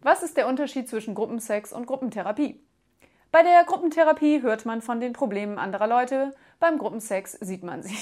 Was ist der Unterschied zwischen Gruppensex und Gruppentherapie? Bei der Gruppentherapie hört man von den Problemen anderer Leute, beim Gruppensex sieht man sie.